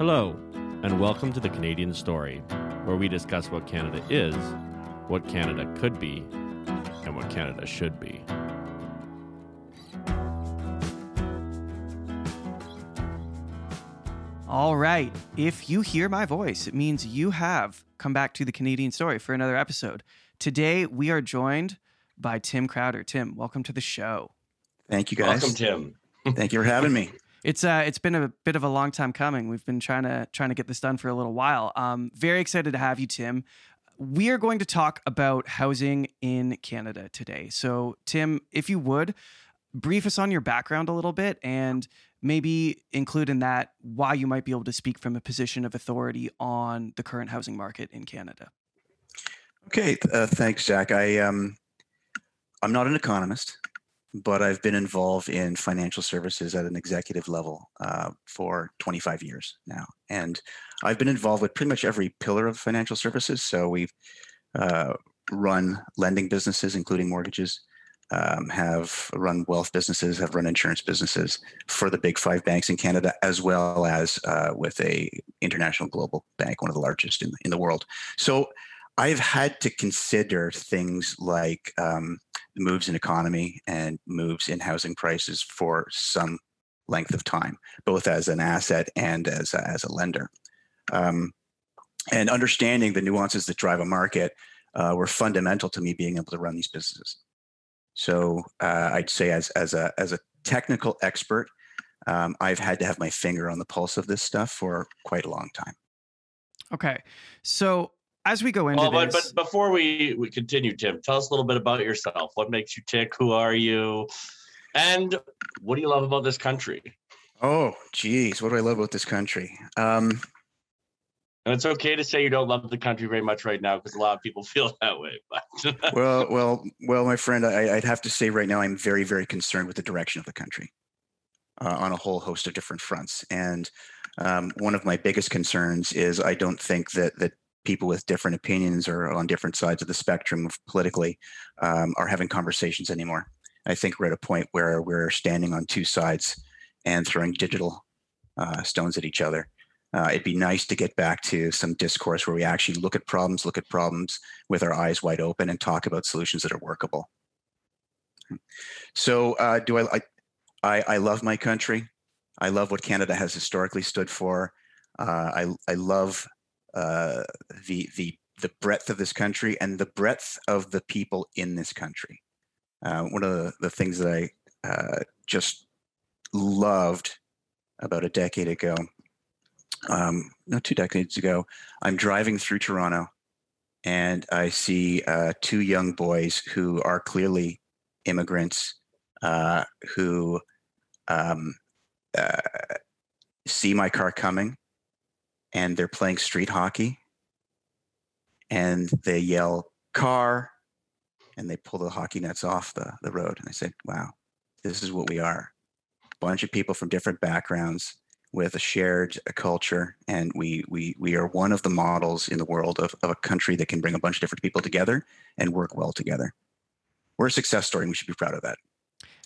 Hello, and welcome to the Canadian Story, where we discuss what Canada is, what Canada could be, and what Canada should be. All right. If you hear my voice, it means you have come back to the Canadian Story for another episode. Today, we are joined by Tim Crowder. Tim, welcome to the show. Thank you, guys. Welcome, Tim. Thank you for having me. It's uh, it's been a bit of a long time coming. We've been trying to trying to get this done for a little while. Um, very excited to have you, Tim. We are going to talk about housing in Canada today. So, Tim, if you would brief us on your background a little bit and maybe include in that why you might be able to speak from a position of authority on the current housing market in Canada. Okay, uh, thanks, Jack. I um, I'm not an economist but I've been involved in financial services at an executive level uh, for 25 years now. And I've been involved with pretty much every pillar of financial services. So we've uh, run lending businesses, including mortgages, um, have run wealth businesses, have run insurance businesses for the big five banks in Canada, as well as uh, with a international global bank, one of the largest in, in the world. So I've had to consider things like um, moves in economy and moves in housing prices for some length of time, both as an asset and as a, as a lender. Um, and understanding the nuances that drive a market uh, were fundamental to me being able to run these businesses. So uh, I'd say, as as a as a technical expert, um, I've had to have my finger on the pulse of this stuff for quite a long time. Okay, so as we go into well, but, this, but before we, we continue, Tim, tell us a little bit about yourself. What makes you tick? Who are you? And what do you love about this country? Oh, geez, what do I love about this country? Um, and it's okay to say you don't love the country very much right now because a lot of people feel that way. But well, well, well, my friend, I, would have to say right now I'm very, very concerned with the direction of the country uh, on a whole host of different fronts. And um, one of my biggest concerns is I don't think that that people with different opinions or on different sides of the spectrum politically um, are having conversations anymore. I think we're at a point where we're standing on two sides and throwing digital uh, stones at each other. Uh, it'd be nice to get back to some discourse where we actually look at problems, look at problems with our eyes wide open, and talk about solutions that are workable. So, uh, do I, I, I? I love my country. I love what Canada has historically stood for. Uh, I I love uh, the the the breadth of this country and the breadth of the people in this country. Uh, one of the, the things that I uh, just loved about a decade ago, um, no, two decades ago, I'm driving through Toronto and I see uh, two young boys who are clearly immigrants uh, who um, uh, see my car coming and they're playing street hockey. And they yell car and they pull the hockey nets off the, the road. And i said wow this is what we are. A bunch of people from different backgrounds with a shared a culture and we, we we are one of the models in the world of, of a country that can bring a bunch of different people together and work well together. We're a success story and we should be proud of that.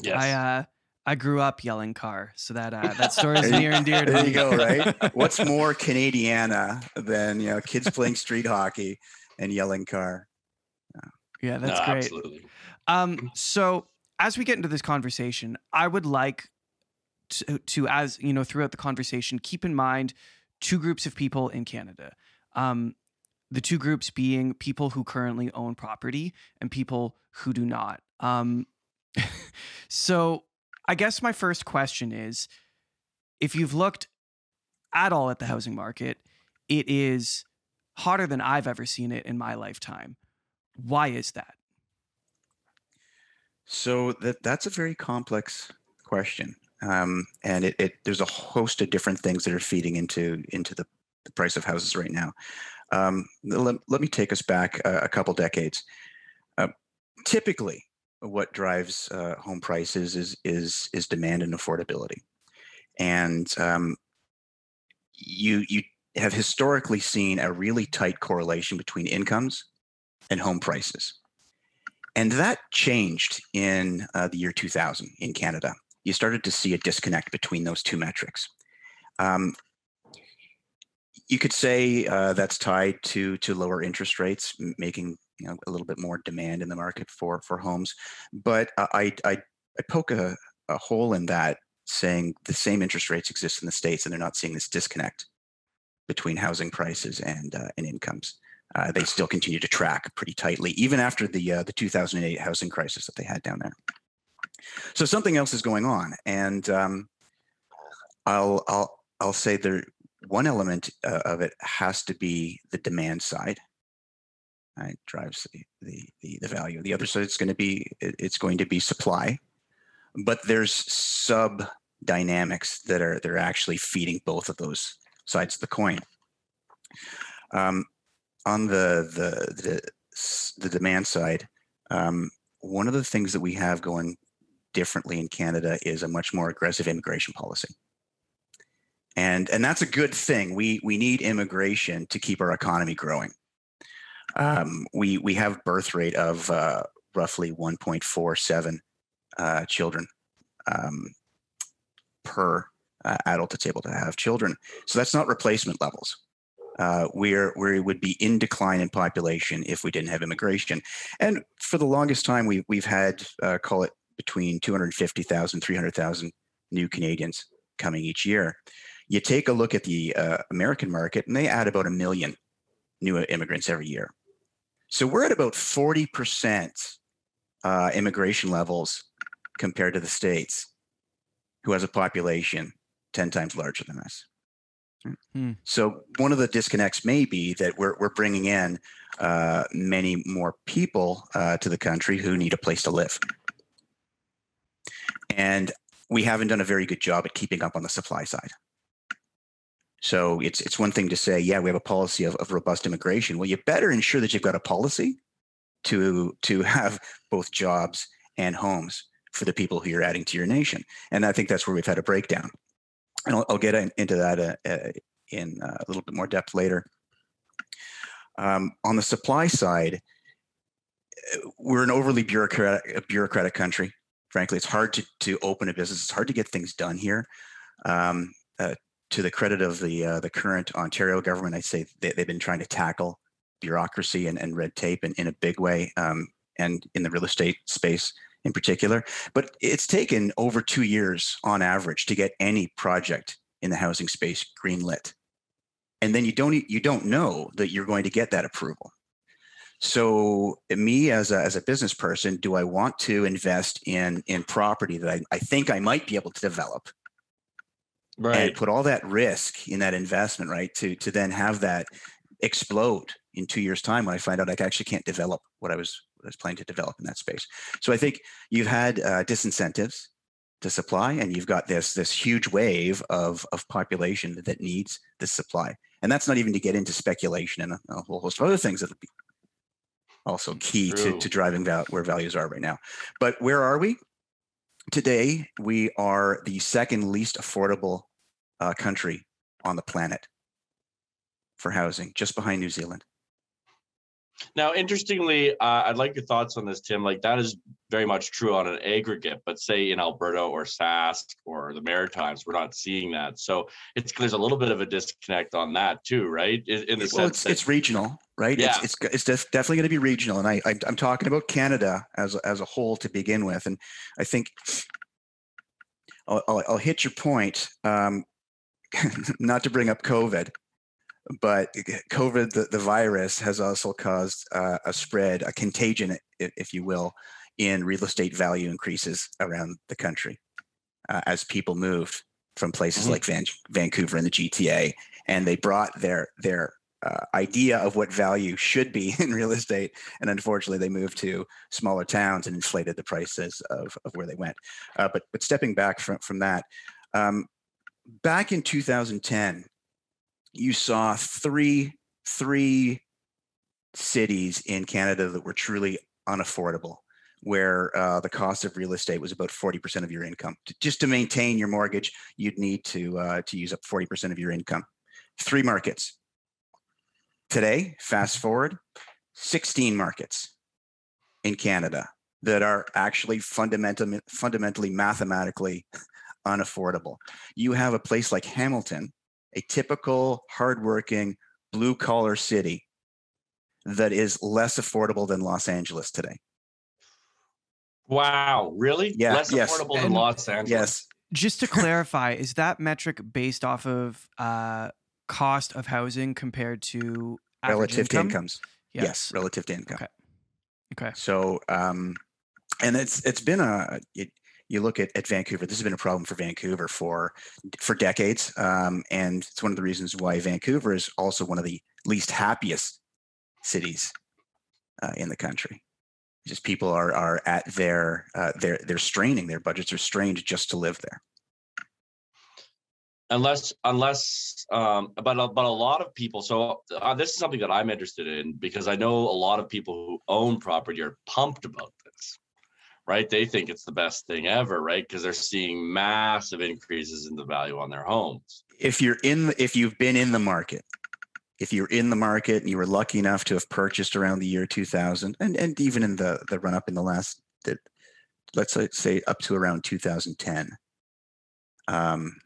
Yes. I, uh, I grew up yelling car, so that uh, that story is near and dear to there me. There you go, right? What's more Canadiana than you know kids playing street hockey and yelling car? Yeah, that's no, great. Absolutely. Um, so as we get into this conversation, I would like to, to, as you know, throughout the conversation, keep in mind two groups of people in Canada. Um, the two groups being people who currently own property and people who do not. Um, so I guess my first question is if you've looked at all at the housing market, it is hotter than I've ever seen it in my lifetime. Why is that? So that that's a very complex question, um, and it, it, there's a host of different things that are feeding into into the, the price of houses right now. Um, let, let me take us back a, a couple decades. Uh, typically, what drives uh, home prices is is is demand and affordability, and um, you you have historically seen a really tight correlation between incomes and home prices, and that changed in uh, the year 2000 in Canada. You started to see a disconnect between those two metrics. Um, you could say uh, that's tied to to lower interest rates, making you know a little bit more demand in the market for for homes. But I I, I poke a, a hole in that, saying the same interest rates exist in the states, and they're not seeing this disconnect between housing prices and uh, and incomes. Uh, they still continue to track pretty tightly, even after the uh, the 2008 housing crisis that they had down there. So something else is going on, and um, I'll I'll I'll say there one element uh, of it has to be the demand side. Right, drives the, the the the value. The other side it's going to be it's going to be supply, but there's sub dynamics that are they're actually feeding both of those sides of the coin. Um, on the the the, the demand side, um, one of the things that we have going differently in Canada is a much more aggressive immigration policy. And, and that's a good thing. We, we need immigration to keep our economy growing. Um, we, we have birth rate of uh, roughly 1.47 uh, children um, per uh, adult that's able to have children. So that's not replacement levels. Uh, we're we would be in decline in population if we didn't have immigration. And for the longest time, we we've had uh, call it between 250,000, 300,000 new Canadians coming each year. You take a look at the uh, American market, and they add about a million new immigrants every year. So we're at about 40% uh, immigration levels compared to the States, who has a population 10 times larger than us. Hmm. So one of the disconnects may be that we're, we're bringing in uh, many more people uh, to the country who need a place to live. And we haven't done a very good job at keeping up on the supply side. So it's it's one thing to say, yeah, we have a policy of, of robust immigration. Well, you better ensure that you've got a policy to to have both jobs and homes for the people who you're adding to your nation. And I think that's where we've had a breakdown. And I'll, I'll get into that uh, uh, in uh, a little bit more depth later. Um, on the supply side, uh, we're an overly bureaucratic, bureaucratic country frankly. It's hard to, to open a business. It's hard to get things done here. Um, uh, to the credit of the uh, the current Ontario government, I'd say they, have been trying to tackle bureaucracy and, and red tape in, in a big way, um, and in the real estate space in particular. But it's taken over two years on average to get any project in the housing space greenlit, and then you don't you don't know that you're going to get that approval. So me as a, as a business person, do I want to invest in in property that I, I think I might be able to develop? Right. And put all that risk in that investment, right? To to then have that explode in two years' time when I find out I actually can't develop what I was what I was planning to develop in that space. So I think you've had uh, disincentives to supply, and you've got this this huge wave of of population that needs this supply, and that's not even to get into speculation and a, a whole host of other things that be also key to, to driving val- where values are right now. But where are we? Today, we are the second least affordable uh, country on the planet for housing, just behind New Zealand. Now, interestingly, uh, I'd like your thoughts on this, Tim. Like that is very much true on an aggregate, but say in Alberta or Sask or the Maritimes, we're not seeing that. So it's there's a little bit of a disconnect on that too, right? In, in the well, sense it's, that, it's regional, right? Yeah. It's it's, it's def- definitely going to be regional, and I, I am talking about Canada as as a whole to begin with, and I think I'll, I'll, I'll hit your point. Um, not to bring up COVID, but COVID, the, the virus, has also caused uh, a spread, a contagion, if you will, in real estate value increases around the country uh, as people moved from places mm-hmm. like Van- Vancouver and the GTA, and they brought their their uh, idea of what value should be in real estate, and unfortunately, they moved to smaller towns and inflated the prices of, of where they went. Uh, but but stepping back from from that, um, back in 2010, you saw three three cities in Canada that were truly unaffordable, where uh, the cost of real estate was about 40% of your income. Just to maintain your mortgage, you'd need to uh, to use up 40% of your income. Three markets. Today, fast forward, 16 markets in Canada that are actually fundamentally fundamentally mathematically unaffordable. You have a place like Hamilton a typical hardworking blue collar city that is less affordable than Los Angeles today. Wow, really? Yeah, less yes. affordable than Los Angeles. Yes. Just to clarify, is that metric based off of uh, cost of housing compared to average relative to income? incomes. Yes. relative to income. Okay. Okay. So, um, and it's it's been a it, you look at, at Vancouver. This has been a problem for Vancouver for for decades, um, and it's one of the reasons why Vancouver is also one of the least happiest cities uh, in the country. Just people are are at their uh, they're they're straining. Their budgets are strained just to live there. unless unless um but a- but a lot of people so uh, this is something that i'm interested in because i know a lot of people who own property are pumped about this right they think it's the best thing ever right because they're seeing massive increases in the value on their homes if you're in if you've been in the market if you're in the market and you were lucky enough to have purchased around the year 2000 and, and even in the, the run up in the last let's say- say up to around 2010 um,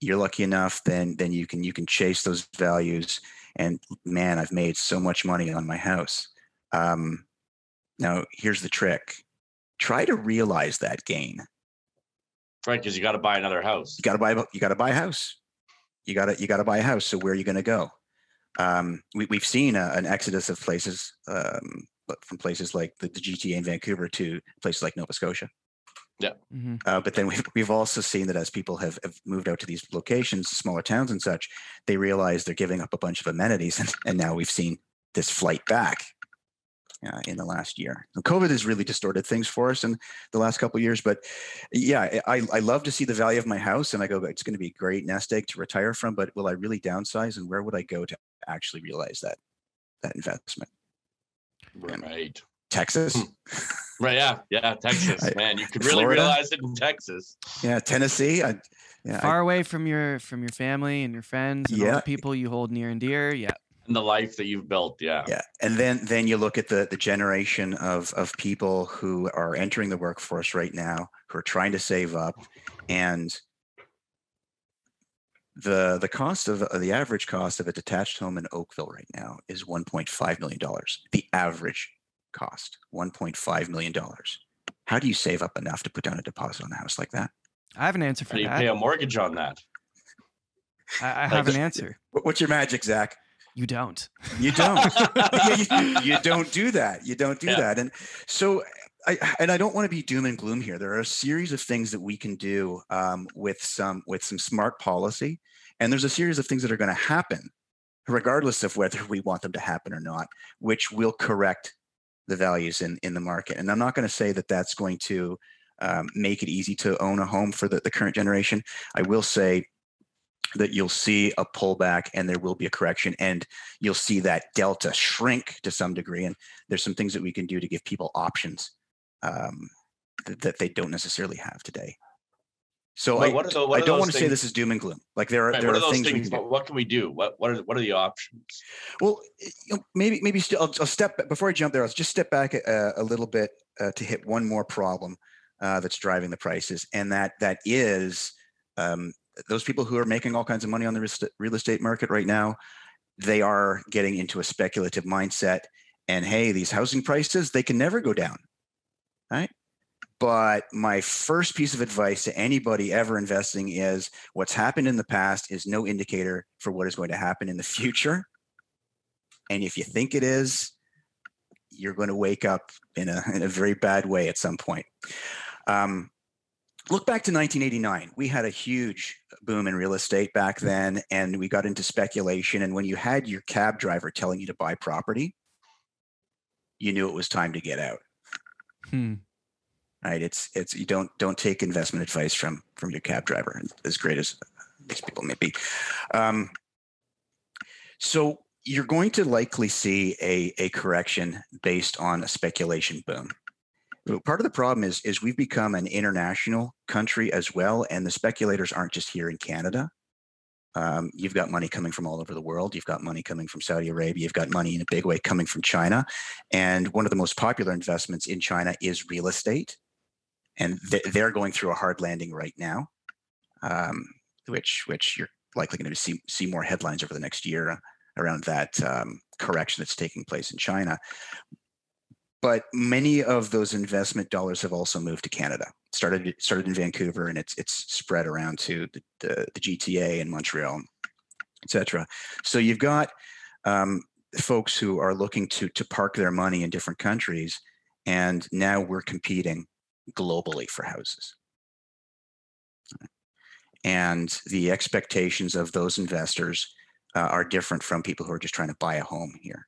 you're lucky enough then then you can you can chase those values and man i've made so much money on my house. Um, now here's the trick. Try to realize that gain. Right because you got to buy another house. You got to buy you got to buy a house. You got to you got to buy a house so where are you going to go um, we, we've seen a, an exodus of places um, but from places like the, the gta in vancouver to places like nova scotia. Mhm. uh, but then we've, we've also seen that as people have, have moved out to these locations smaller towns and such they realize they're giving up a bunch of amenities and, and now we've seen this flight back uh, in the last year. And COVID has really distorted things for us in the last couple of years. But yeah, I, I love to see the value of my house, and I go, it's going to be a great nest egg to retire from. But will I really downsize, and where would I go to actually realize that that investment? right Texas, right yeah yeah texas I- man you could really Florida? realize it in texas yeah, Tennessee. I, yeah, I- Far away from your from your family and your friends and all Yeah. the people you hold near and dear. Yeah. And the life that you've built yeah. Yeah and then then you look at the the generation of of people who are entering the workforce right now who are trying to save up and the the cost of uh, the average cost of a detached home in oakville right now is 1.5 million dollars the average cost 1.5 million dollars. How do you save up enough to put down a deposit on a house like that? I have an answer how for do you that. pay a mortgage on that? I, I Like have an answer. What's your magic zach You don't. you don't you, you don't do that. You don't do Yeah. that. And so, I and I don't want to be doom and gloom here. There are a series of things that we can do um, with some with some smart policy, and there's a series of things that are going to happen, regardless of whether we want them to happen or not, which will correct the values in in the market. And I'm not going to say that that's going to um, make it easy to own a home for the, the current generation. I will say that you'll see a pullback and there will be a correction and you'll see that delta shrink to some degree and there's some things that we can do to give people options um, that, that they don't necessarily have today so What- I, the- I don't want to say this is doom and gloom like there are Right, there are, are things, we things can do. what, what can we do what what are what are the options Well, you know, maybe maybe still I'll, I'll step back- before I jump there. I'll just step back a, a little bit uh, to hit one more problem uh, that's driving the prices, and that that is um, those people who are making all kinds of money on the real estate- market right now. They are getting into a speculative mindset, and hey, these housing prices they can never go down, right? But my first piece of advice to anybody ever investing is what's happened in the past is no indicator for what is going to happen in the future. And if you think it is, you're going to wake up in a, in a very bad way at some point. Um, look back to 1989. We had a huge boom in real estate back then, and we got into speculation. And when you had your cab driver telling you to buy property, you knew it was time to get out. Hmm. Right? It's it's you don't don't take investment advice from from your cab driver, as great as these people may be. Um, so you're going to likely see a, a correction based on a speculation boom. Part of the problem is is we've become an international country as well, and the speculators aren't just here in Canada. Um, you've got money coming from all over the world. You've got money coming from Saudi Arabia. You've got money in a big way coming from China, and one of the most popular investments in China is real estate, and th- they're going through a hard landing right now, um, which which you're likely going to see see more headlines over the next year around that um, correction that's taking place in China. But many of those investment dollars have also moved to Canada. started started in Vancouver and it's it's spread around to the, the, the GTA and Montreal, etc. So you've got um, folks who are looking to to park their money in different countries, and now we're competing globally for houses. And the expectations of those investors uh, are different from people who are just trying to buy a home here.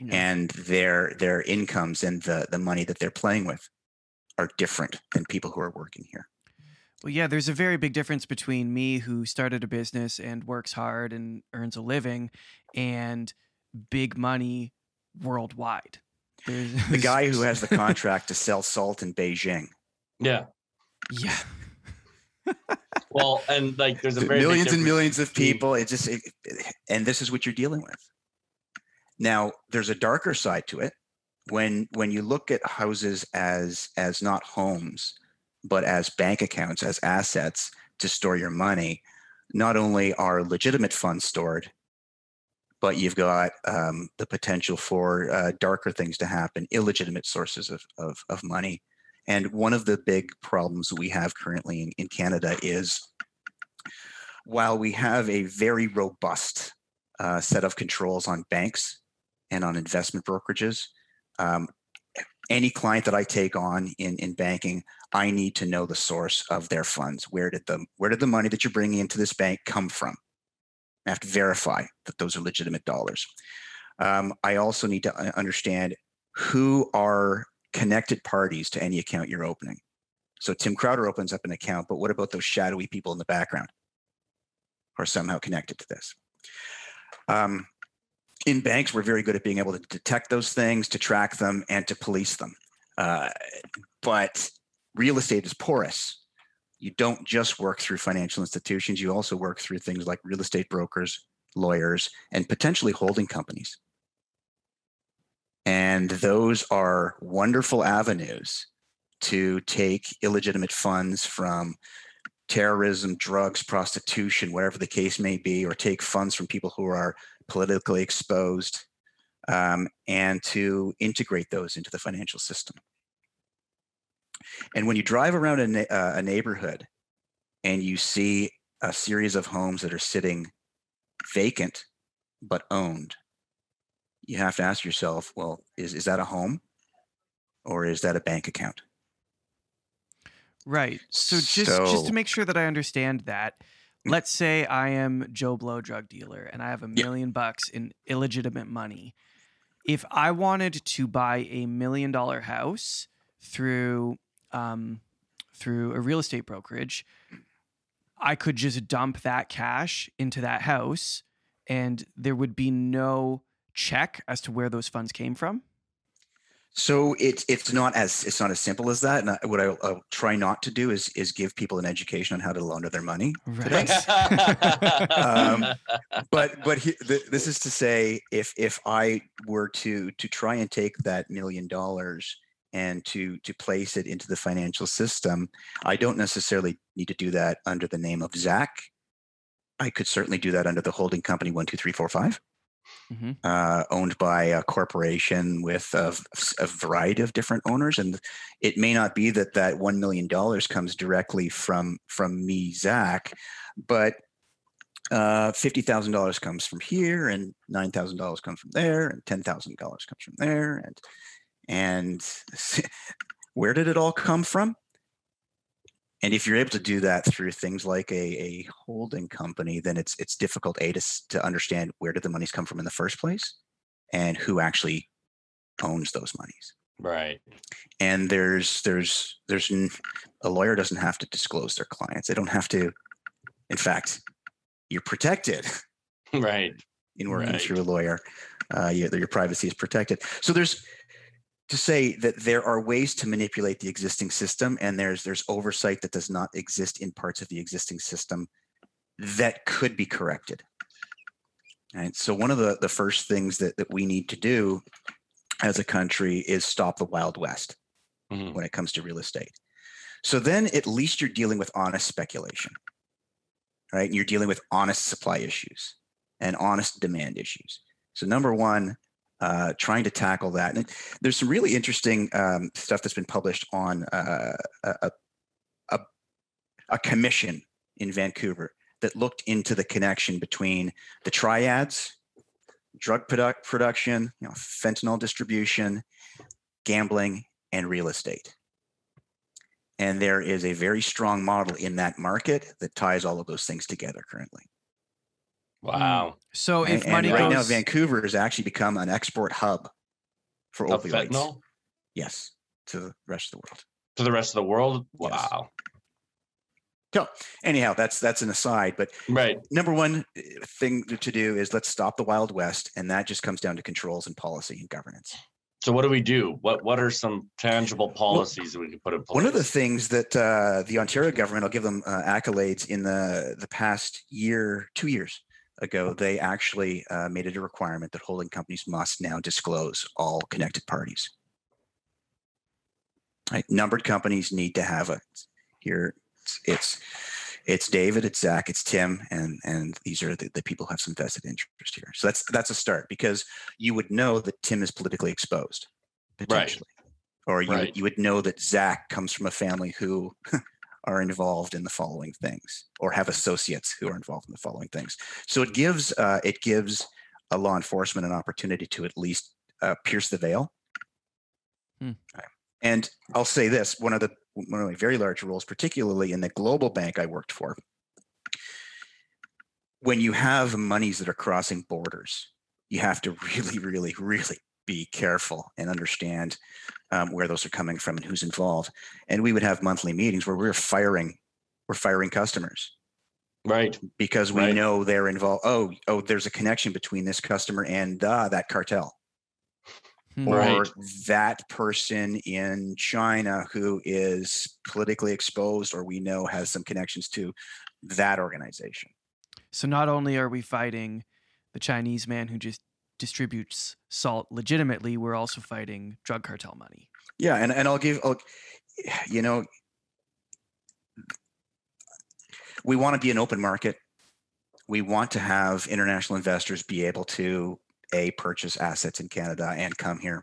Yeah. And their their incomes and the the money that they're playing with are different than people who are working here. Well, yeah, there's a very big difference between me who started a business and works hard and earns a living and big money worldwide. There's, the guy who has the contract to sell salt in Beijing. Yeah. Yeah. well, and like there's a millions and millions of people. It just it, and this is what you're dealing with. Now, there's a darker side to it. When when you look at houses as as not homes, but as bank accounts, as assets to store your money, not only are legitimate funds stored, but you've got um, the potential for uh, darker things to happen, illegitimate sources of, of, of money and one of the big problems we have currently in, in Canada is while we have a very robust uh, set of controls on banks and on investment brokerages, um, any client that I take on in, in banking, I need to know the source of their funds. Where did the where did the money that you're bringing into this bank come from? I have to verify that those are legitimate dollars. Um, I also need to uh, understand who are connected parties to any account you're opening. So Tim Crowder opens up an account, but what about those shadowy people in the background who are somehow connected to this? Um, in banks, we're very good at being able to detect those things, to track them, and to police them. Uh, but real estate is porous. You don't just work through financial institutions, you also work through things like real estate brokers, lawyers, and potentially holding companies. And those are wonderful avenues to take illegitimate funds from terrorism, drugs, prostitution, whatever the case may be, or take funds from people who are politically exposed um, and to integrate those into the financial system. And when you drive around a, uh, a neighborhood and you see a series of homes that are sitting vacant but owned, you have to ask yourself, well, is, is that a home or is that a bank account? Right. So just so, just to make sure that I understand that. Let's say I am Joe Blow drug dealer and I have a million yeah. bucks in illegitimate money. If I wanted to buy a million dollar house through um, through a real estate brokerage, I could just dump that cash into that house and there would be no check as to where those funds came from? So it's it's not as it's not as simple as that. And I, what I'll, I'll, try not to do is is give people an education on how to launder their money. Right. um, but but he, th- this is to say, if if I were to to try and take that million dollars and to to place it into the financial system, I don't necessarily need to do that under the name of Zach. I could certainly do that under the holding company one two three four five mm-hmm. uh, owned by a corporation with a, a, variety of different owners, and it may not be that that one million dollars comes directly from from me, Zach, but uh, fifty thousand dollars comes from here, and nine thousand dollars comes from there, and ten thousand dollars comes from there, and and where did it all come from? And if you're able to do that through things like a, a holding company then it's it's difficult a to, to understand where did the monies come from in the first place and who actually owns those monies. Right. And there's there's there's a lawyer doesn't have to disclose their clients. They don't have to in fact you're protected. Right. In working right. through a lawyer uh, your, your privacy is protected. So there's to say that there are ways to manipulate the existing system and there's there's oversight that does not exist in parts of the existing system that could be corrected right so one of the the first things that, that we need to do as a country is stop the wild west mm-hmm. when it comes to real estate so then at least you're dealing with honest speculation right? And you're dealing with honest supply issues and honest demand issues. So number one, uh, trying to tackle that. And there's some really interesting um, stuff that's been published on uh, a, a, a commission in Vancouver that looked into the connection between the triads, drug product production, you know, fentanyl distribution, gambling, and real estate. And there is a very strong model in that market that ties all of those things together currently. Wow. So if and, money and right goes... now, Vancouver has actually become an export hub for of opioids. fentanyl Yes, to the rest of the world. to the rest of the world. Yes. Wow. So anyhow, that's that's an aside. But Right. number one uh, thing to do is let's stop the Wild West, and that just comes down to controls and policy and governance. So what do we do? What What are some tangible policies that we can put in place? One of the things that uh, the Ontario government, I'll give them uh, accolades in the the past year, two years ago, they actually uh, made it a requirement that holding companies must now disclose all connected parties. Right, numbered companies need to have a here. It's it's, it's David, it's Zach, it's Tim, and and these are the, the people who have some vested interest here. So that's that's a start because you would know that Tim is politically exposed potentially or you, Right. you would know that Zach comes from a family who are involved in the following things or have associates who are involved in the following things. So it gives uh, it gives a law enforcement an opportunity to at least uh, pierce the veil. Hmm. Right. And I'll say this: one of the one of my very large roles, particularly in the global bank I worked for, when you have monies that are crossing borders, you have to really, really, really be careful and understand um, where those are coming from and who's involved. And we would have monthly meetings where we're firing, we're firing customers Right. because we Right. know they're involved. Oh, oh, there's a connection between this customer and uh, that cartel, Hmm. or that person in China who is politically exposed, or we know has some connections to that organization. So not only are we fighting the Chinese man who just distributes salt legitimately, we're also fighting drug cartel money. Yeah, and, and I'll give, I'll, you know, we want to be an open market. We want to have international investors be able to a purchase assets in Canada and come here.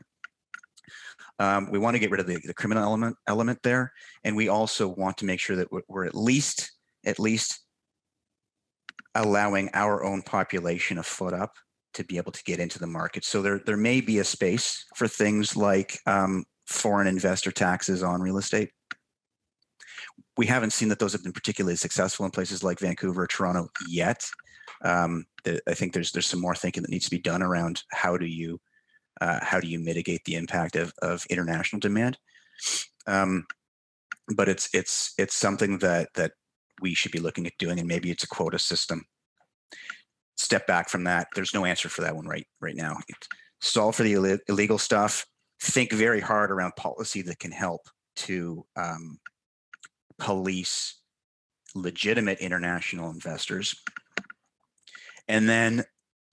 Um, we want to get rid of the, the criminal element element there, and we also want to make sure that we're, we're at least at least allowing our own population a foot up to be able to get into the market. So there there may be a space for things like um, foreign investor taxes on real estate. We haven't seen that those have been particularly successful in places like Vancouver or Toronto yet. Um, I think there's there's some more thinking that needs to be done around how do you uh, how do you mitigate the impact of, of international demand. Um, but it's it's it's something that that we should be looking at doing, and maybe it's a quota system. Step back from that. There's no answer for that one right right now. solve for the Ill- illegal stuff. Think very hard around policy that can help to um, police legitimate international investors, and then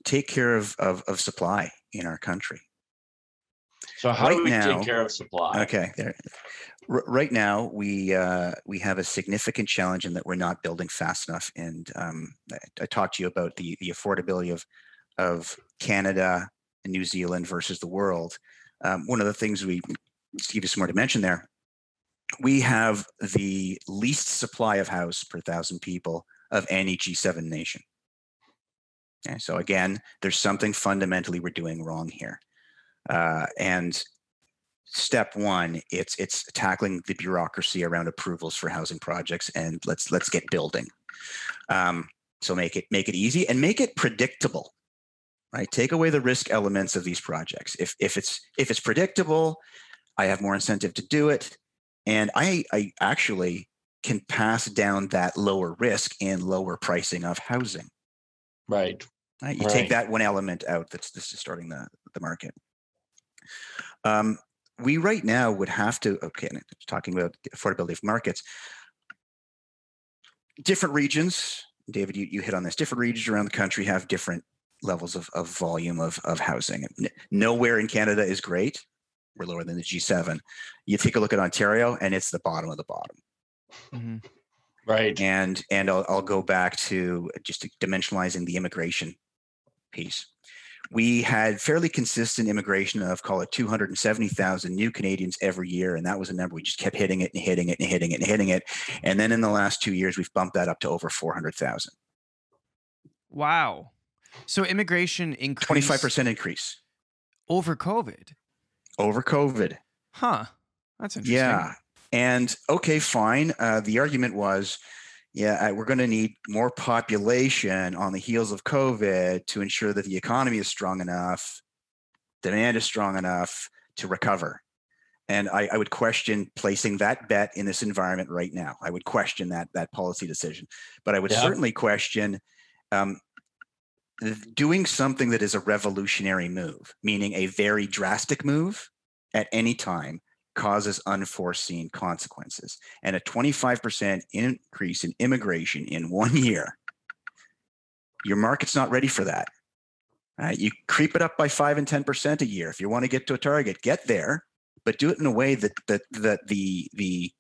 take care of, of, of supply in our country. So how Right do we now- take care of supply? Okay, there. R- right now, we uh, we have a significant challenge in that we're not building fast enough. And um, I, I talked to you about the the affordability of of Canada and New Zealand versus the world. Um, one of the things we to give you some more dimension there, we have the least supply of house per thousand people of any G7 nation. Okay, so again, there's something fundamentally we're doing wrong here. Uh, and step one, it's it's tackling the bureaucracy around approvals for housing projects, and let's let's get building. Um, so make it make it easy and make it predictable. Right, take away the risk elements of these projects. If if it's if it's predictable, I have more incentive to do it, and I I actually can pass down that lower risk and lower pricing of housing. Right. Right? You Right. take that one element out that's that's distorting the, the market. Um, we right now would have to, okay, talking about the affordability of markets. Different regions, David, you, you hit on this, different regions around the country have different levels of, of volume of, of housing. Nowhere in Canada is great. We're lower than the G7. You take a look at Ontario and it's the bottom of the bottom. Mhm. Right. And and I'll, I'll go back to just dimensionalizing the immigration piece. We had fairly consistent immigration of call it 270,000 new Canadians every year, and that was a number we just kept hitting it and hitting it and hitting it and hitting it. And then in the last two years, we've bumped that up to over 400,000. Wow. So immigration increased 25% increase over COVID. Over COVID. Huh. That's interesting. Yeah. And okay, fine. Uh, the argument was, yeah, we're going to need more population on the heels of COVID to ensure that the economy is strong enough, demand is strong enough to recover. And I, I, would question placing that bet in this environment right now. I would question that that policy decision, but I would yeah. certainly question um, doing something that is a revolutionary move, meaning a very drastic move at any time causes unforeseen consequences. And a 25% increase in immigration in one year, your market's not ready for that. Right? You creep it up by five and 10% a year. If you want to get to a target, get there, but do it in a way that, that, that the, the,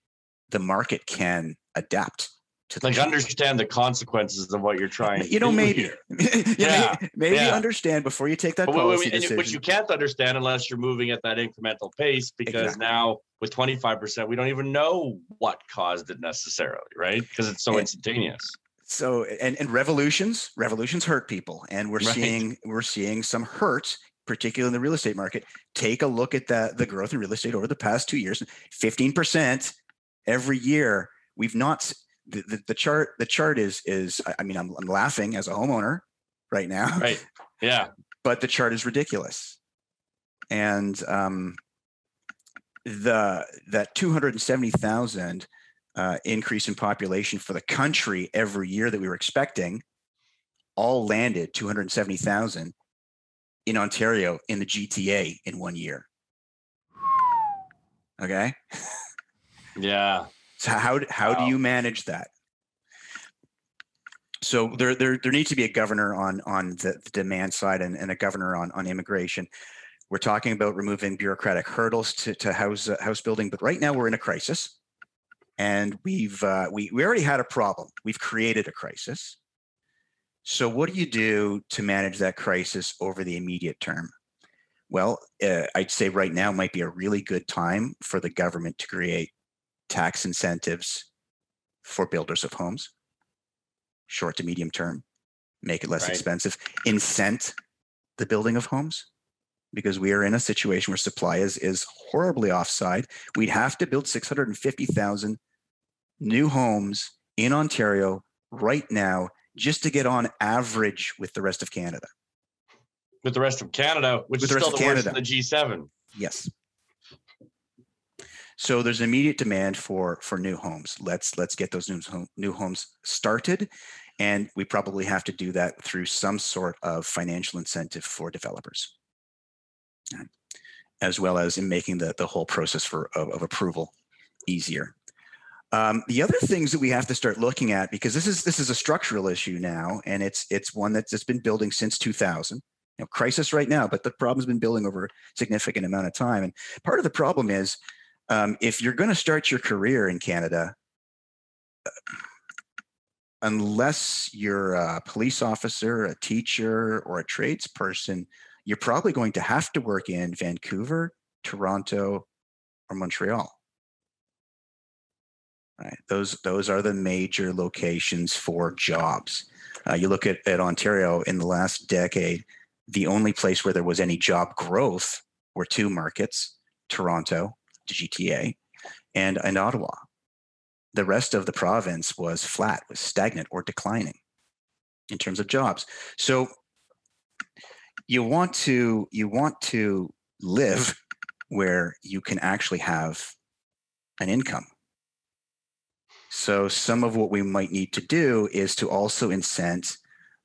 the market can adapt like understand the consequences of what you're trying. To do. You know, maybe, yeah, maybe yeah. understand before you take that but, policy wait, wait, decision. Which you can't understand unless you're moving at that incremental pace, because exactly. now with 25 percent, we don't even know what caused it necessarily, right? Because it's so and, instantaneous. So, and and revolutions, revolutions hurt people, and we're right. seeing we're seeing some hurt particularly in the real estate market. Take a look at the, the growth in real estate over the past two years 15% every year. We've not the, the, the chart the chart is is I mean I'm, I'm laughing as a homeowner right now. Right. Yeah. But the chart is ridiculous, and um, the that two hundred and seventy thousand uh, increase in population for the country every year that we were expecting, all landed two hundred seventy thousand in Ontario in the GTA in one year. Okay. Yeah. So how how do you manage that? So there, there there needs to be a governor on on the, the demand side and, and a governor on on immigration. We're talking about removing bureaucratic hurdles to, to house uh, house building, but right now we're in a crisis, and we've uh, we we already had a problem. We've created a crisis. So what do you do to manage that crisis over the immediate term? Well, uh, I'd say right now might be a really good time for the government to create tax incentives for builders of homes, short to medium term, make it less right. expensive, incent the building of homes because we are in a situation where supply is is horribly offside. We'd have to build 650,000 new homes in Ontario right now just to get on average with the rest of Canada. With the rest of Canada, which with is the still the Canada. worst in the G7. Yes. So there's immediate demand for for new homes. Let's let's get those new new homes started, and we probably have to do that through some sort of financial incentive for developers, as well as in making the the whole process for of, of approval easier. Um, the other things that we have to start looking at, because this is this is a structural issue now, and it's it's one that's been building since 2000. You know, crisis right now, but the problem's been building over a significant amount of time. And part of the problem is um, if you're going to start your career in Canada, unless you're a police officer, a teacher, or a tradesperson, you're probably going to have to work in Vancouver, Toronto, or Montreal. Right. Those those are the major locations for jobs. Uh, you look at, at Ontario in the last decade, the only place where there was any job growth were two markets, Toronto to GTA and, and Ottawa. The rest of the province was flat, was stagnant or declining in terms of jobs. So you want to you want to live where you can actually have an income. So some of what we might need to do is to also incent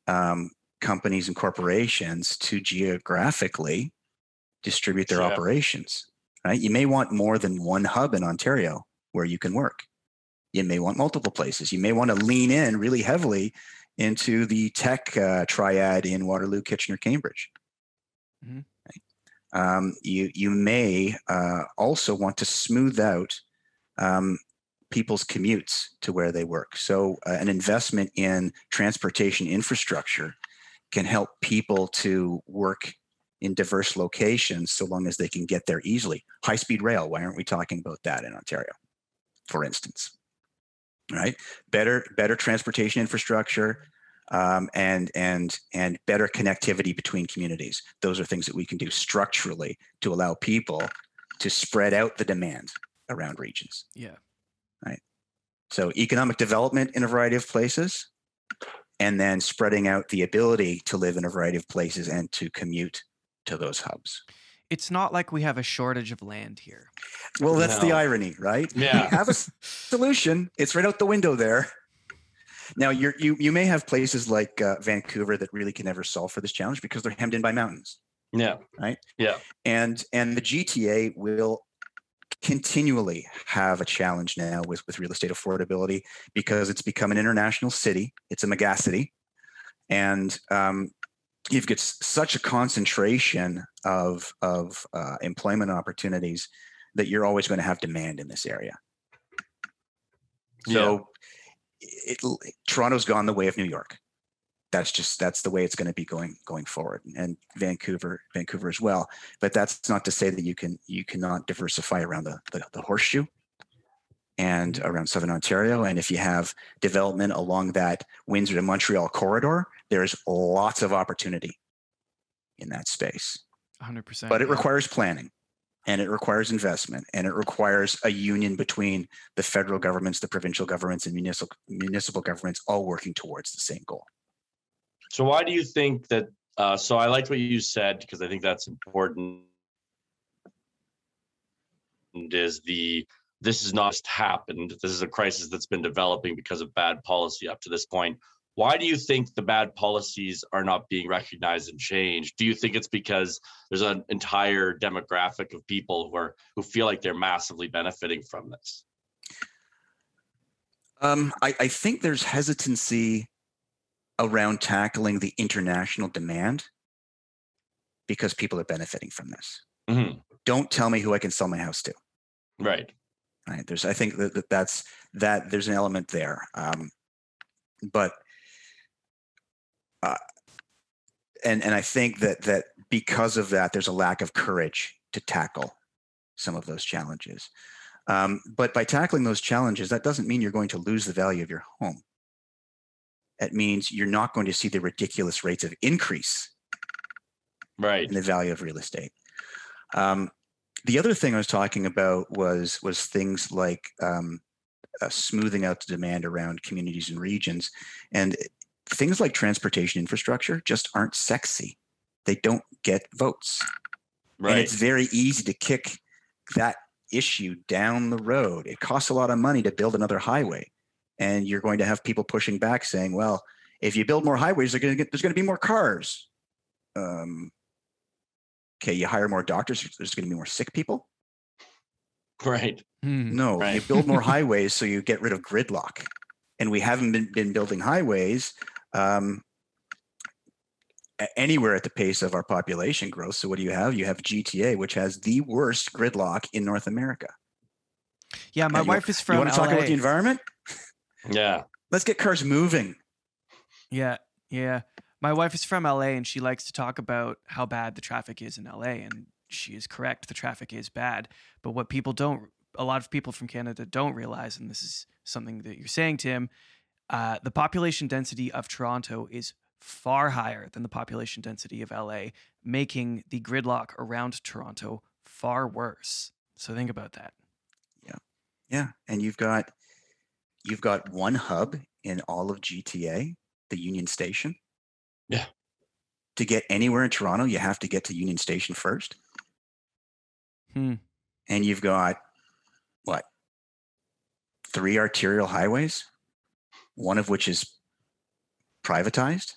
um, companies and corporations to geographically distribute their yeah. operations right? You may want more than one hub in Ontario where you can work. You may want multiple places. You may want to lean in really heavily into the tech uh, triad in Waterloo, Kitchener, Cambridge. Mm-hmm. Right? Um, you you may uh, also want to smooth out um, people's commutes to where they work. So, uh, an investment in transportation infrastructure can help people to work in diverse locations so long as they can get there easily. High speed rail, why aren't we talking about that in Ontario, for instance? Right? Better, better transportation infrastructure. Um, and and and better connectivity between communities. Those are things that we can do structurally to allow people to spread out the demand around regions. Yeah. Right. So economic development in a variety of places, and then spreading out the ability to live in a variety of places and to commute to those hubs. It's not like we have a shortage of land here. Well, that's no. the irony, right? Yeah. We have a solution. It's right out the window there. Now, you you you may have places like uh, Vancouver that really can never solve for this challenge because they're hemmed in by mountains. Yeah. Right. Yeah. And and the GTA will continually have a challenge now with with real estate affordability because it's become an international city. It's a megacity, and um, you've got such a concentration of of uh, employment opportunities that you're always going to have demand in this area. So, yeah. it, it, Toronto's gone the way of New York. That's just that's the way it's going to be going going forward, and Vancouver Vancouver as well. But that's not to say that you can you cannot diversify around the, the, the horseshoe and around southern Ontario. And if you have development along that Windsor to Montreal corridor, there's lots of opportunity in that space. 100%. But it requires planning and it requires investment and it requires a union between the federal governments, the provincial governments, and municipal, municipal governments all working towards the same goal. So, why do you think that? Uh, so, I liked what you said because I think that's important. Is the this has not just happened. This is a crisis that's been developing because of bad policy up to this point. Why do you think the bad policies are not being recognized and changed? Do you think it's because there's an entire demographic of people who are who feel like they're massively benefiting from this? Um, I, I think there's hesitancy around tackling the international demand because people are benefiting from this. Mm-hmm. Don't tell me who I can sell my house to. Right right? There's i think that, that that's that there's an element there um, but uh, and and i think that that because of that there's a lack of courage to tackle some of those challenges. Um, but by tackling those challenges that doesn't mean you're going to lose the value of your home. It means you're not going to see the ridiculous rates of increase right. in the value of real estate. Um, the other thing I was talking about was was things like um, uh, smoothing out the demand around communities and regions, and things like transportation infrastructure just aren't sexy. They don't get votes, right. and it's very easy to kick that issue down the road. It costs a lot of money to build another highway, and you're going to have people pushing back, saying, "Well, if you build more highways, going get, there's going to be more cars." Um, okay, you hire more doctors, there's going to be more sick people. Right. Hmm. No, right. you build more highways so you get rid of gridlock. And we haven't been, been building highways um, anywhere at the pace of our population growth. So what do you have? You have GTA, which has the worst gridlock in North America. Yeah, my wife is from. You want to LA. talk about the environment? Yeah. Let's get cars moving. Yeah, yeah my wife is from LA and she likes to talk about how bad the traffic is in LA and she is correct the traffic is bad. But what people don't a lot of people from Canada don't realize and this is something that you're saying Tim uh, the population density of Toronto is far higher than the population density of LA making the gridlock around Toronto far worse. So think about that. Yeah. Yeah. And you've got you've got one hub in all of GTA the Union Station yeah. To get anywhere in Toronto, you have to get to Union Station first. Hmm. And you've got what? Three arterial highways, one of which is privatized,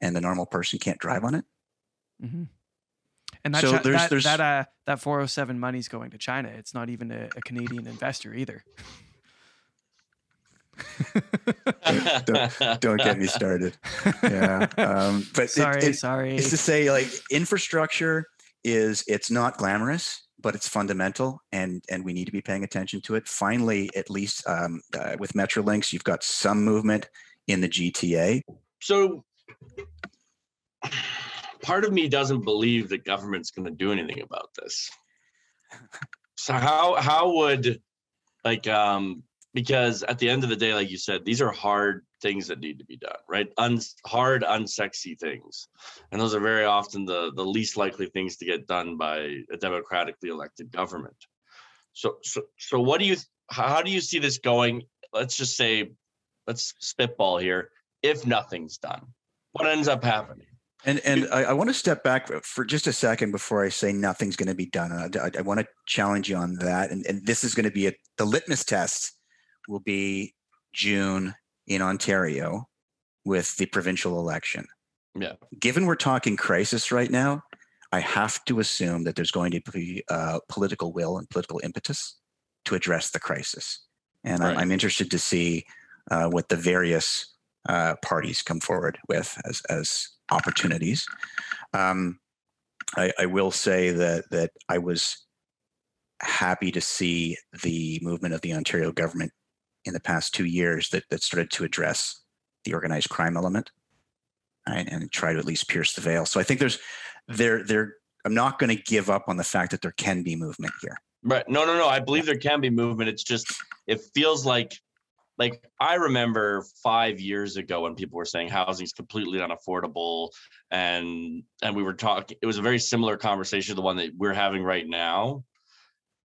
and the normal person can't drive on it. Mm-hmm. And that, so there's, that, there's, that, uh, that 407 money's going to China. It's not even a, a Canadian investor either. don't, don't, get me started. Yeah, um, but sorry, it, it, sorry. It's to say, like infrastructure is it's not glamorous, but it's fundamental, and and we need to be paying attention to it. Finally, at least um, uh, with Metrolinx, you've got some movement in the GTA. So, part of me doesn't believe the government's going to do anything about this. So how how would like um because at the end of the day, like you said, these are hard things that need to be done, right? Un- hard, unsexy things, and those are very often the the least likely things to get done by a democratically elected government. So, so, so, what do you? How do you see this going? Let's just say, let's spitball here. If nothing's done, what ends up happening? And and I, I, want to step back for just a second before I say nothing's going to be done. I, I, I, want to challenge you on that. And, and this is going to be a, the litmus test will be June in Ontario with the provincial election. Yeah. Given we're talking crisis right now, I have to assume that there's going to be uh, political will and political impetus to address the crisis. And right. I'm, interested to see uh, what the various uh, parties come forward with as, as opportunities. Um, I, I, will say that that I was happy to see the movement of the Ontario government in the past two years that, that started to address the organized crime element right, and try to at least pierce the veil. So I think there's there there I'm not going to give up on the fact that there can be movement here. Right. No, no, no. I believe there can be movement. It's just it feels like like I remember five years ago when people were saying housing is completely unaffordable, and and we were talking. It was a very similar conversation to the one that we're having right now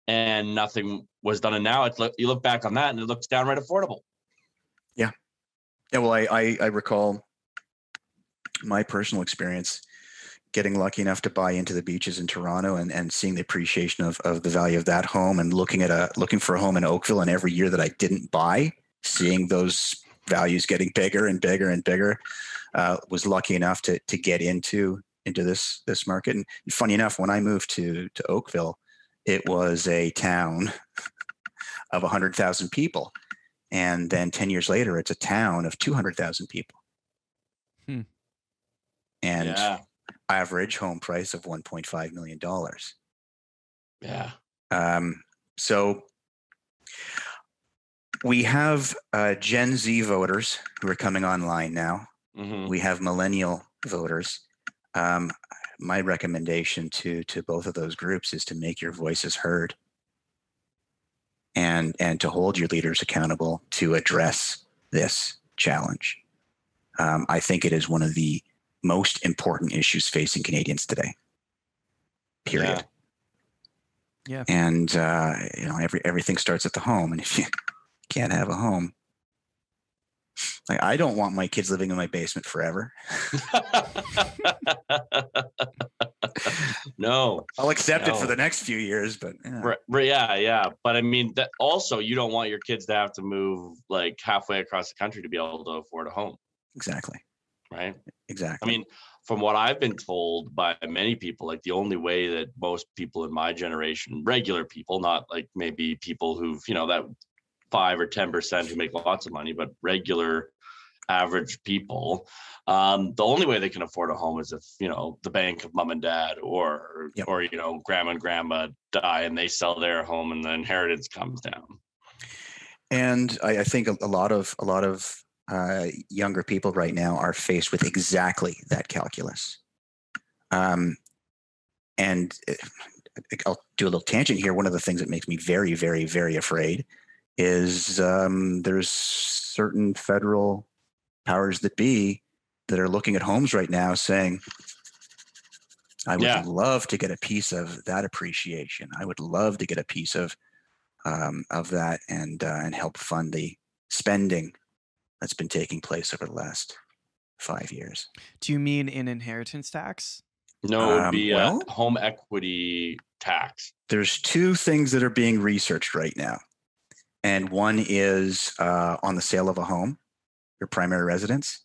and nothing was done. And now it's you look back on that and it looks downright affordable. Yeah. Yeah. Well, I, I, I recall my personal experience getting lucky enough to buy into the beaches in Toronto and, and seeing the appreciation of, of the value of that home and looking at a looking for a home in Oakville and every year that I didn't buy, seeing those values getting bigger and bigger and bigger, uh, was lucky enough to to get into into this this market. And funny enough, when I moved to to Oakville, it was a town of 100,000 people. And then 10 years later, it's a town of 200,000 people. Hmm. And yeah. average home price of $1.5 million. Yeah. Um, so we have uh, Gen Z voters who are coming online now. Mm-hmm. We have millennial voters. Um, my recommendation to to both of those groups is to make your voices heard and and to hold your leaders accountable to address this challenge. Um, I think it is one of the most important issues facing Canadians today. Period. Yeah. yeah. And uh, you know, every everything starts at the home, and if you can't have a home, like I don't want my kids living in my basement forever. no, I'll accept no. it for the next few years, but yeah. Right, yeah, yeah. But I mean, that also you don't want your kids to have to move like halfway across the country to be able to afford a home. Exactly. Right. Exactly. I mean, from what I've been told by many people, like the only way that most people in my generation, regular people, not like maybe people who've you know that five or ten percent who make lots of money, but regular average people um, the only way they can afford a home is if you know the bank of mom and dad or yep. or you know grandma and grandma die and they sell their home and the inheritance comes down. And i, I think a, lot of a lot of uh, younger people right now are faced with exactly that calculus. Um, and eh, i'll do a little tangent here. One of the things that makes me very very very afraid is um, there's certain federal powers that be that are looking at homes right now saying, I would yeah. love to get a piece of that appreciation. I would love to get a piece of um, of that and uh, and help fund the spending that's been taking place over the last five years. Do you mean in inheritance tax? No, it would um, be well, a home equity tax. There's two things that are being researched right now, and one is uh, on the sale of a home, your primary residence,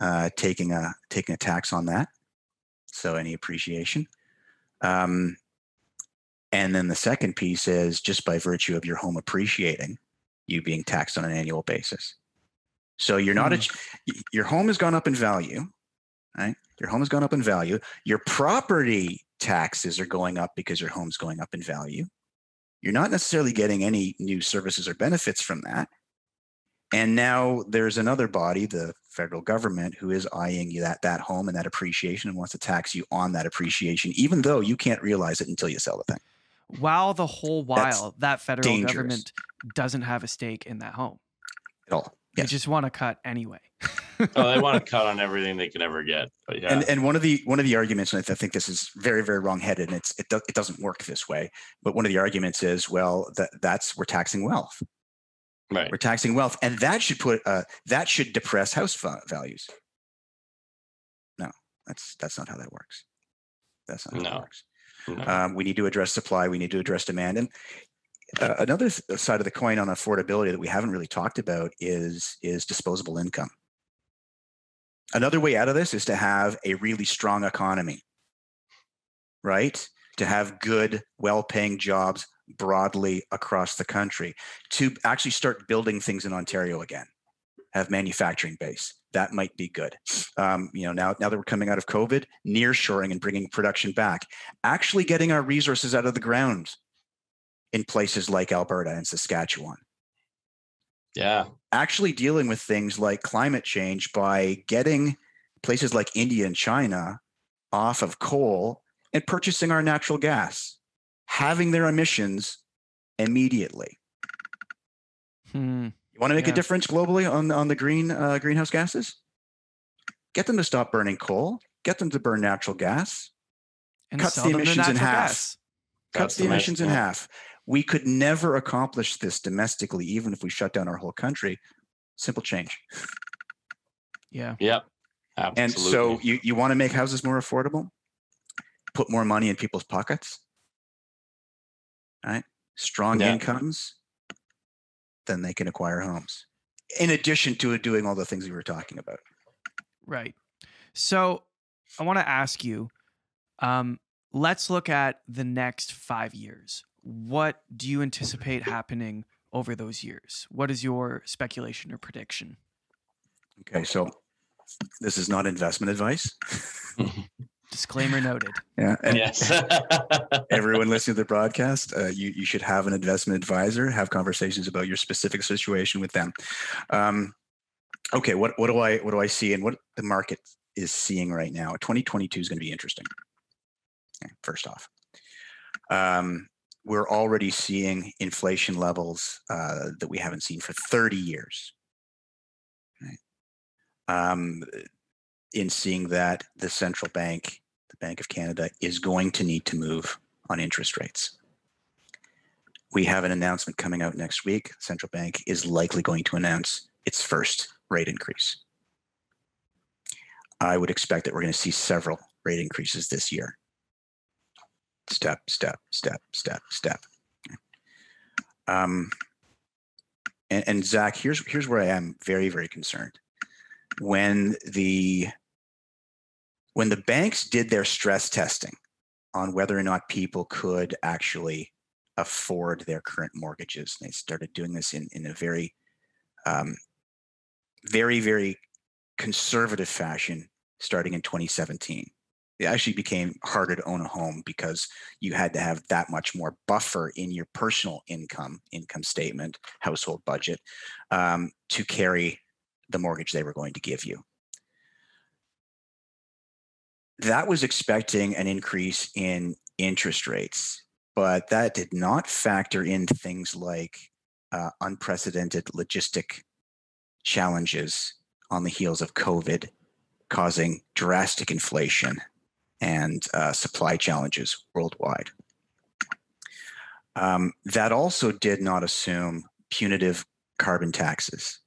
uh, taking a taking a tax on that. So any appreciation. Um, and then the second piece is just by virtue of your home appreciating, you being taxed on an annual basis. So you're not mm. a, your home has gone up in value, right? Your home has gone up in value. Your property taxes are going up because your home's going up in value. You're not necessarily getting any new services or benefits from that. And now there's another body, the federal government, who is eyeing you that that home and that appreciation and wants to tax you on that appreciation, even though you can't realize it until you sell the thing. While the whole while That's that federal dangerous. government doesn't have a stake in that home at all. Yes. They just want to cut anyway. oh, they want to cut on everything they can ever get. But yeah. And and one of the one of the arguments, and I think this is very very wrongheaded, and it's it do, it doesn't work this way. But one of the arguments is, well, that that's we're taxing wealth. Right. We're taxing wealth, and that should put uh, that should depress house values. No, that's that's not how that works. That's not how no. that works. No. Um, we need to address supply. We need to address demand, and uh, another side of the coin on affordability that we haven't really talked about is is disposable income. Another way out of this is to have a really strong economy, right? To have good, well-paying jobs broadly across the country, to actually start building things in Ontario again, have manufacturing base. That might be good. Um, you know, now now that we're coming out of COVID, nearshoring and bringing production back, actually getting our resources out of the ground in places like Alberta and Saskatchewan. Yeah. Actually dealing with things like climate change by getting places like India and China off of coal and purchasing our natural gas, having their emissions immediately. Hmm. You want to make yeah. a difference globally on, on the green uh, greenhouse gases? Get them to stop burning coal, get them to burn natural gas, and cuts the emissions in half. Gas. Cuts the emissions in half. We could never accomplish this domestically, even if we shut down our whole country. Simple change. Yeah. Yep. Absolutely. And so you, you want to make houses more affordable? Put more money in people's pockets. Right? Strong yeah. incomes, then they can acquire homes. In addition to doing all the things we were talking about. Right. So I want to ask you, um, let's look at the next five years what do you anticipate happening over those years? What is your speculation or prediction? Okay, so this is not investment advice. Disclaimer noted. Yeah. And yes. everyone listening to the broadcast, uh, you you should have an investment advisor. Have conversations about your specific situation with them. Um, okay, what what do I what do I see and what the market is seeing right now? 2022 is going to be interesting. Okay, first off, um, we're already seeing inflation levels uh, that we haven't seen for 30 years. Right? Um, in seeing that the central bank, the Bank of Canada, is going to need to move on interest rates. We have an announcement coming out next week. Central bank is likely going to announce its first rate increase. I would expect that we're going to see several rate increases this year step, step, step, step, step. Um, and, and Zach, here's here's where I am very very concerned. When the when the banks did their stress testing on whether or not people could actually afford their current mortgages, they started doing this in in a very um, very very conservative fashion starting in 2017 it actually became harder to own a home because you had to have that much more buffer in your personal income income statement household budget um, to carry the mortgage they were going to give you that was expecting an increase in interest rates but that did not factor in things like uh, unprecedented logistic challenges on the heels of covid causing drastic inflation and uh, supply challenges worldwide. Um, that also did not assume punitive carbon taxes,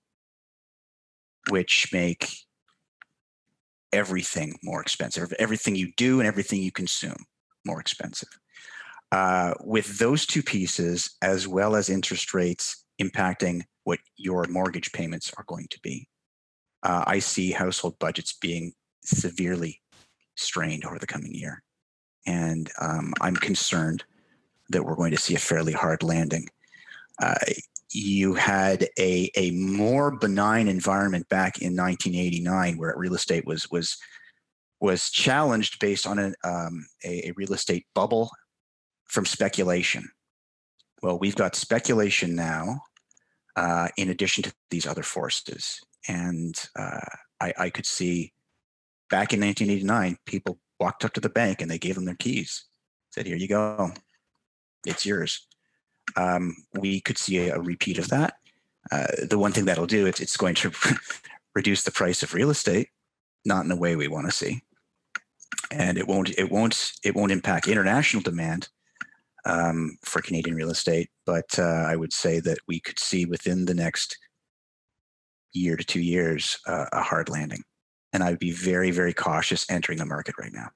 which make everything more expensive, everything you do and everything you consume more expensive. Uh, with those two pieces, as well as interest rates impacting what your mortgage payments are going to be, uh, I see household budgets being severely strained over the coming year. And um, I'm concerned that we're going to see a fairly hard landing. Uh, you had a, a more benign environment back in 1989 where real estate was was was challenged based on an, um, a, a real estate bubble from speculation. Well, we've got speculation now, uh, in addition to these other forces. And uh, I, I, could see back in 1989, people walked up to the bank and they gave them their keys, said, "Here you go, it's yours." Um, we could see a, a, repeat of that. Uh, the one thing that'll do it's it's going to reduce the price of real estate, not in the way we want to see, and it won't it won't it won't impact international demand um, for Canadian real estate. But uh, I would say that we could see within the next year to two years uh, a hard landing. And I would be very, very cautious entering the market right now.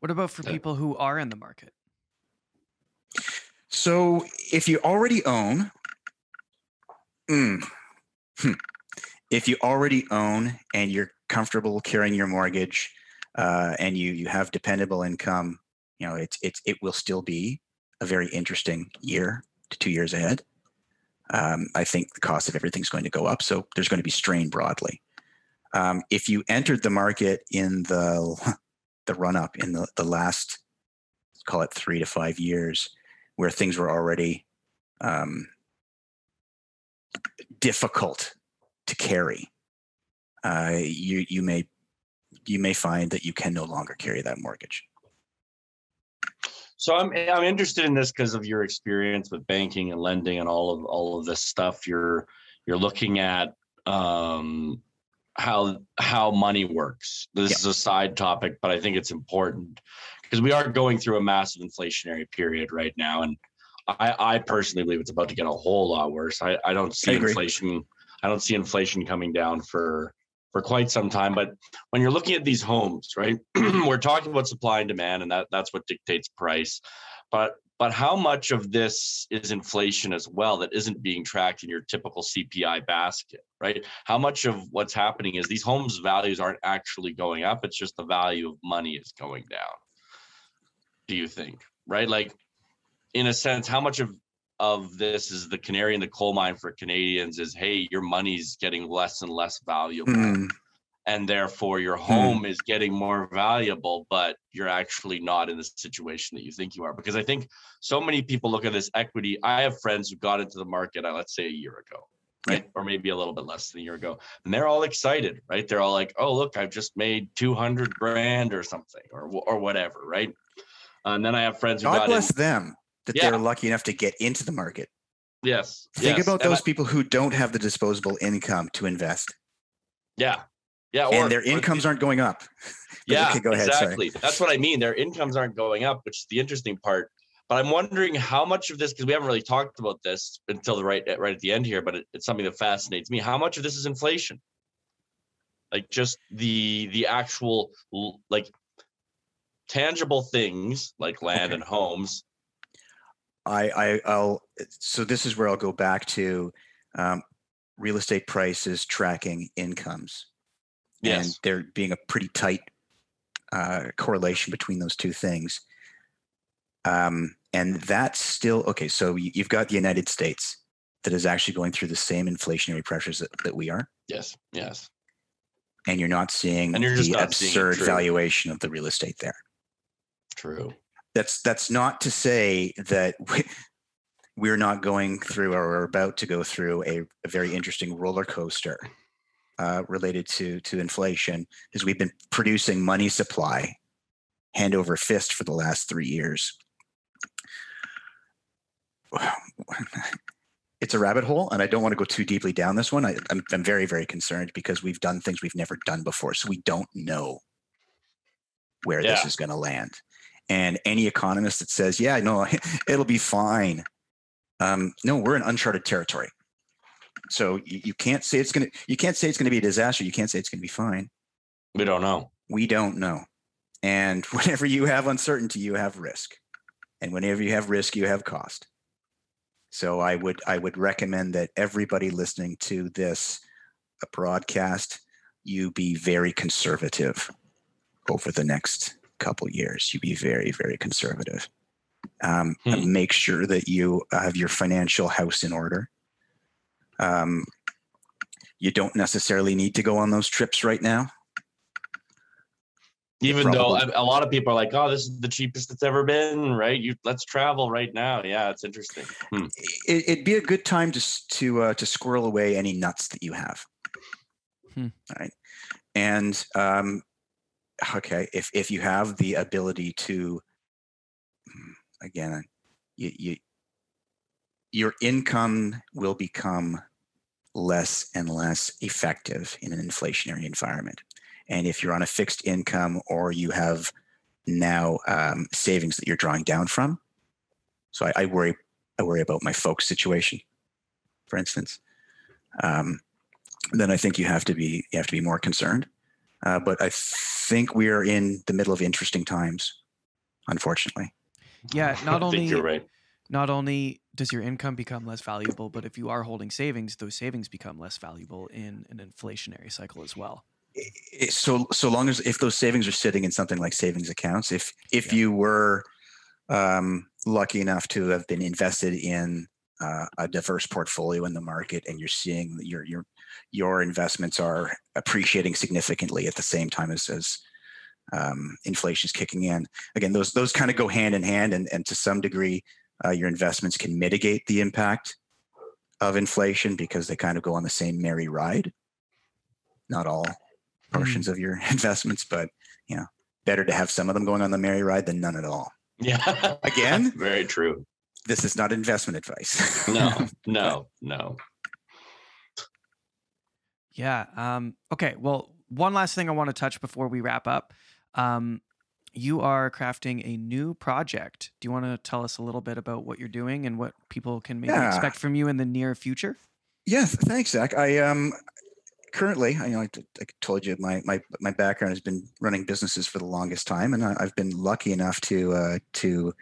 What about for people who are in the market? So if you already own, mm, hmm, if you already own and you're comfortable carrying your mortgage uh, and you you have dependable income, you know, it's it's it will still be a very interesting year to two years ahead. Um, I think the cost of everything's going to go up, so there's going to be strain broadly. Um, if you entered the market in the the run up in the, the last call it three to five years, where things were already um, difficult to carry, uh, you you may you may find that you can no longer carry that mortgage. So I'm I'm interested in this because of your experience with banking and lending and all of all of this stuff. You're you're looking at um, how how money works. This is a side topic, but I think it's important because we are going through a massive inflationary period right now, and I, I personally believe it's about to get a whole lot worse. I, I don't see I inflation. I don't see inflation coming down for for quite some time. But when you're looking at these homes, right, we're talking about supply and demand, and that that's what dictates price. But but how much of this is inflation as well that isn't being tracked in your typical CPI basket, right? How much of what's happening is these homes' values aren't actually going up; it's just the value of money is going down. Do you think, right? Like, in a sense, how much of of this is the canary in the coal mine for Canadians is hey, your money's getting less and less valuable. Mm. And therefore, your hmm. home mm. is getting more valuable, but you're actually not in the situation that you think you are. Because I think so many people look at this equity. I have friends who got into the market, uh, let's say a year ago, right? Or maybe a little bit less than a year ago. And they're all excited, right? They're all like, oh, look, I've just made 200 grand or something or, or whatever, right? Uh, and then I have friends who God bless in, them that yeah. they're lucky enough to get into the market. Yes. Think yes. about those I, people who don't have the disposable income to invest. Yeah. Yeah. Or, and their incomes aren't going up. yeah. Okay, go ahead. Exactly. Sorry. That's what I mean. Their incomes aren't going up, which is the interesting part. But I'm wondering how much of this, because we haven't really talked about this until the right right at the end here, but it, it's something that fascinates me. How much of this is inflation? Like just the the actual like tangible things like land okay. and homes I, I I'll so this is where I'll go back to um, real estate prices tracking incomes. Yes. And there being a pretty tight uh, correlation between those two things. Um, and that's still okay. So you've got the United States that is actually going through the same inflationary pressures that, that we are. Yes. Yes. And you're not seeing you're the absurd valuation of the real estate there. True that's that's not to say that we, we're not going through or are about to go through a, a very interesting roller coaster uh, related to to inflation, because we've been producing money supply hand over fist for the last three years. It's a rabbit hole, and I don't want to go too deeply down this one. I, I'm, I'm very, very concerned because we've done things we've never done before, so we don't know where yeah. this is going to land. And any economist that says, yeah, no, it'll be fine. Um, no, we're in uncharted territory. So you, you can't say it's going to, you can't say it's going to be a disaster. You can't say it's going to be fine. We don't know. We don't know. And whenever you have uncertainty, you have risk. And whenever you have risk, you have cost. So I would I would recommend that everybody listening to this broadcast, you be very conservative over the next couple years. You be very, very conservative. Um, hmm. Make sure that you have your financial house in order. Um, you don't necessarily need to go on those trips right now. Even probably. though a lot of people are like, "Oh, this is the cheapest it's ever been," right? You let's travel right now. Yeah, it's interesting. Hmm. It, would be a good time to to uh, to squirrel away any nuts that you have. Hmm. Right, and um, okay, if if you have the ability to, hmm, again, you, you your income will become less and less effective in an inflationary environment. And if you're on a fixed income or you have now um, savings that you're drawing down from, so I, I, worry, I worry about my folks' situation, for instance. Um, then I think you have to be you have to be more concerned. Uh, but I think we are in the middle of interesting times, unfortunately. Yeah, not only you're right. Not only does your income become less valuable, but if you are holding savings, those savings become less valuable in an inflationary cycle as well. So, so long as if those savings are sitting in something like savings accounts, if if yeah. you were um, lucky enough to have been invested in uh, a diverse portfolio in the market, and you're seeing your your your investments are appreciating significantly at the same time as as um, inflation is kicking in. Again, those those kind of go hand in hand, and and to some degree, uh, your investments can mitigate the impact of inflation because they kind of go on the same merry ride. Not all portions mm. of your investments, but you know, better to have some of them going on the merry ride than none at all. Yeah. Again, very true. This is not investment advice. no, no, no. Yeah. Um, okay. Well, one last thing I want to touch before we wrap up. Um, you are crafting a new project. Do you want to tell us a little bit about what you're doing and what people can maybe yeah. expect from you in the near future? Yes, thanks, Zach. I um currently, I, you know, I, I told you my my my background has been running businesses for the longest time, and I, have been lucky enough to uh, to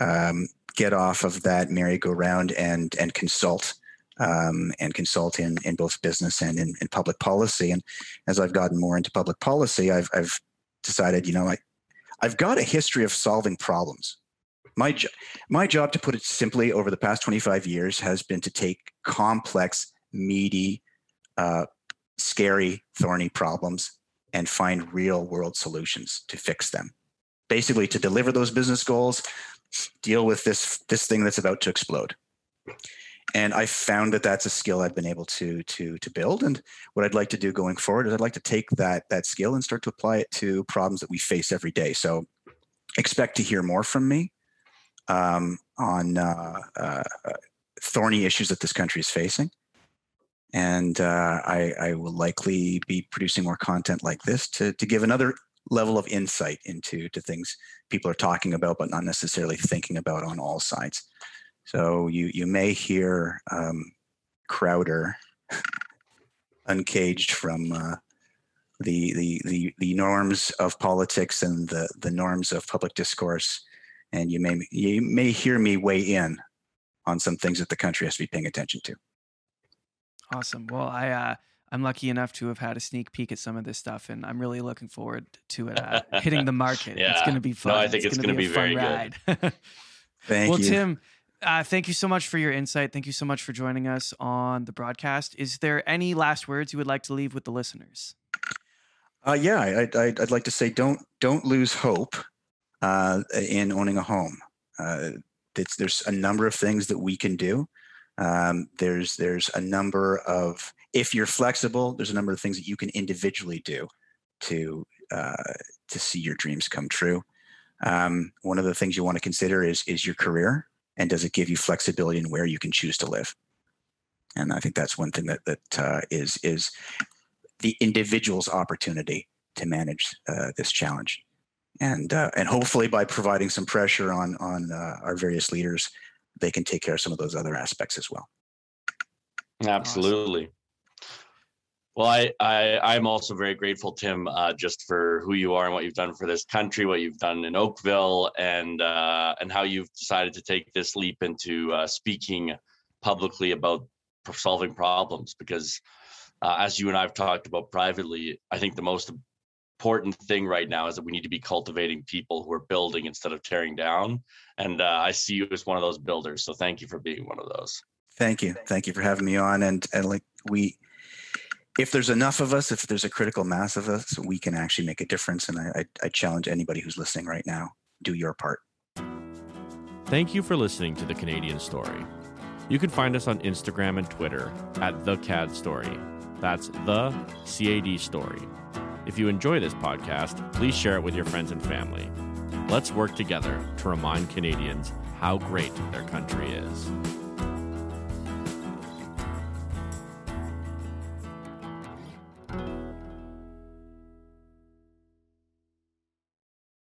um, get off of that merry-go-round and and consult um, and consult in in both business and in, in public policy. And as I've gotten more into public policy, I've I've decided, you know, I I've got a history of solving problems. My, jo- my job, to put it simply, over the past 25 years has been to take complex, meaty, uh, scary, thorny problems and find real world solutions to fix them. Basically, to deliver those business goals, deal with this, this thing that's about to explode and I found that that's a skill I've been able to to to build. And what I'd like to do going forward is I'd like to take that that skill and start to apply it to problems that we face every day. So expect to hear more from me um, on uh, uh, thorny issues that this country is facing. And uh, I, I will likely be producing more content like this to, to give another level of insight into to things people are talking about, but not necessarily thinking about on all sides. So you you may hear um, Crowder uncaged from uh, the, the the the norms of politics and the the norms of public discourse, and you may you may hear me weigh in on some things that the country has to be paying attention to. Awesome. Well, I uh, I'm lucky enough to have had a sneak peek at some of this stuff, and I'm really looking forward to it uh, hitting the market. yeah. It's going to be fun. No, I think it's, it's going to be, be very ride. good. Thank well, you. Tim, uh, thank you so much for your insight. Thank you so much for joining us on the broadcast. Is there any last words you would like to leave with the listeners? Uh, yeah, I, would like to say don't don't lose hope uh, in owning a home. Uh, there's a number of things that we can do. Um, there's there's a number of if you're flexible, there's a number of things that you can individually do to uh, to see your dreams come true. Um, one of the things you want to consider is is your career and does it give you flexibility in where you can choose to live? And i think that's one thing that that uh, is is the individual's opportunity to manage uh, this challenge. And uh, and hopefully by providing some pressure on on uh, our various leaders they can take care of some of those other aspects as well. Absolutely well, I, I I'm also very grateful, Tim, uh, just for who you are and what you've done for this country, what you've done in Oakville, and uh, and how you've decided to take this leap into uh, speaking publicly about solving problems. Because uh, as you and I've talked about privately, I think the most important thing right now is that we need to be cultivating people who are building instead of tearing down. And uh, I see you as one of those builders. So thank you for being one of those. Thank you. Thank you for having me on. And and like we if there's enough of us, if there's a critical mass of us, we can actually make a difference. And I, I, challenge anybody who's listening right now, do your part. Thank you for listening to the Canadian Story. You can find us on Instagram and Twitter at the CAD Story. That's the CAD Story. If you enjoy this podcast, please share it with your friends and family. Let's work together to remind Canadians how great their country is.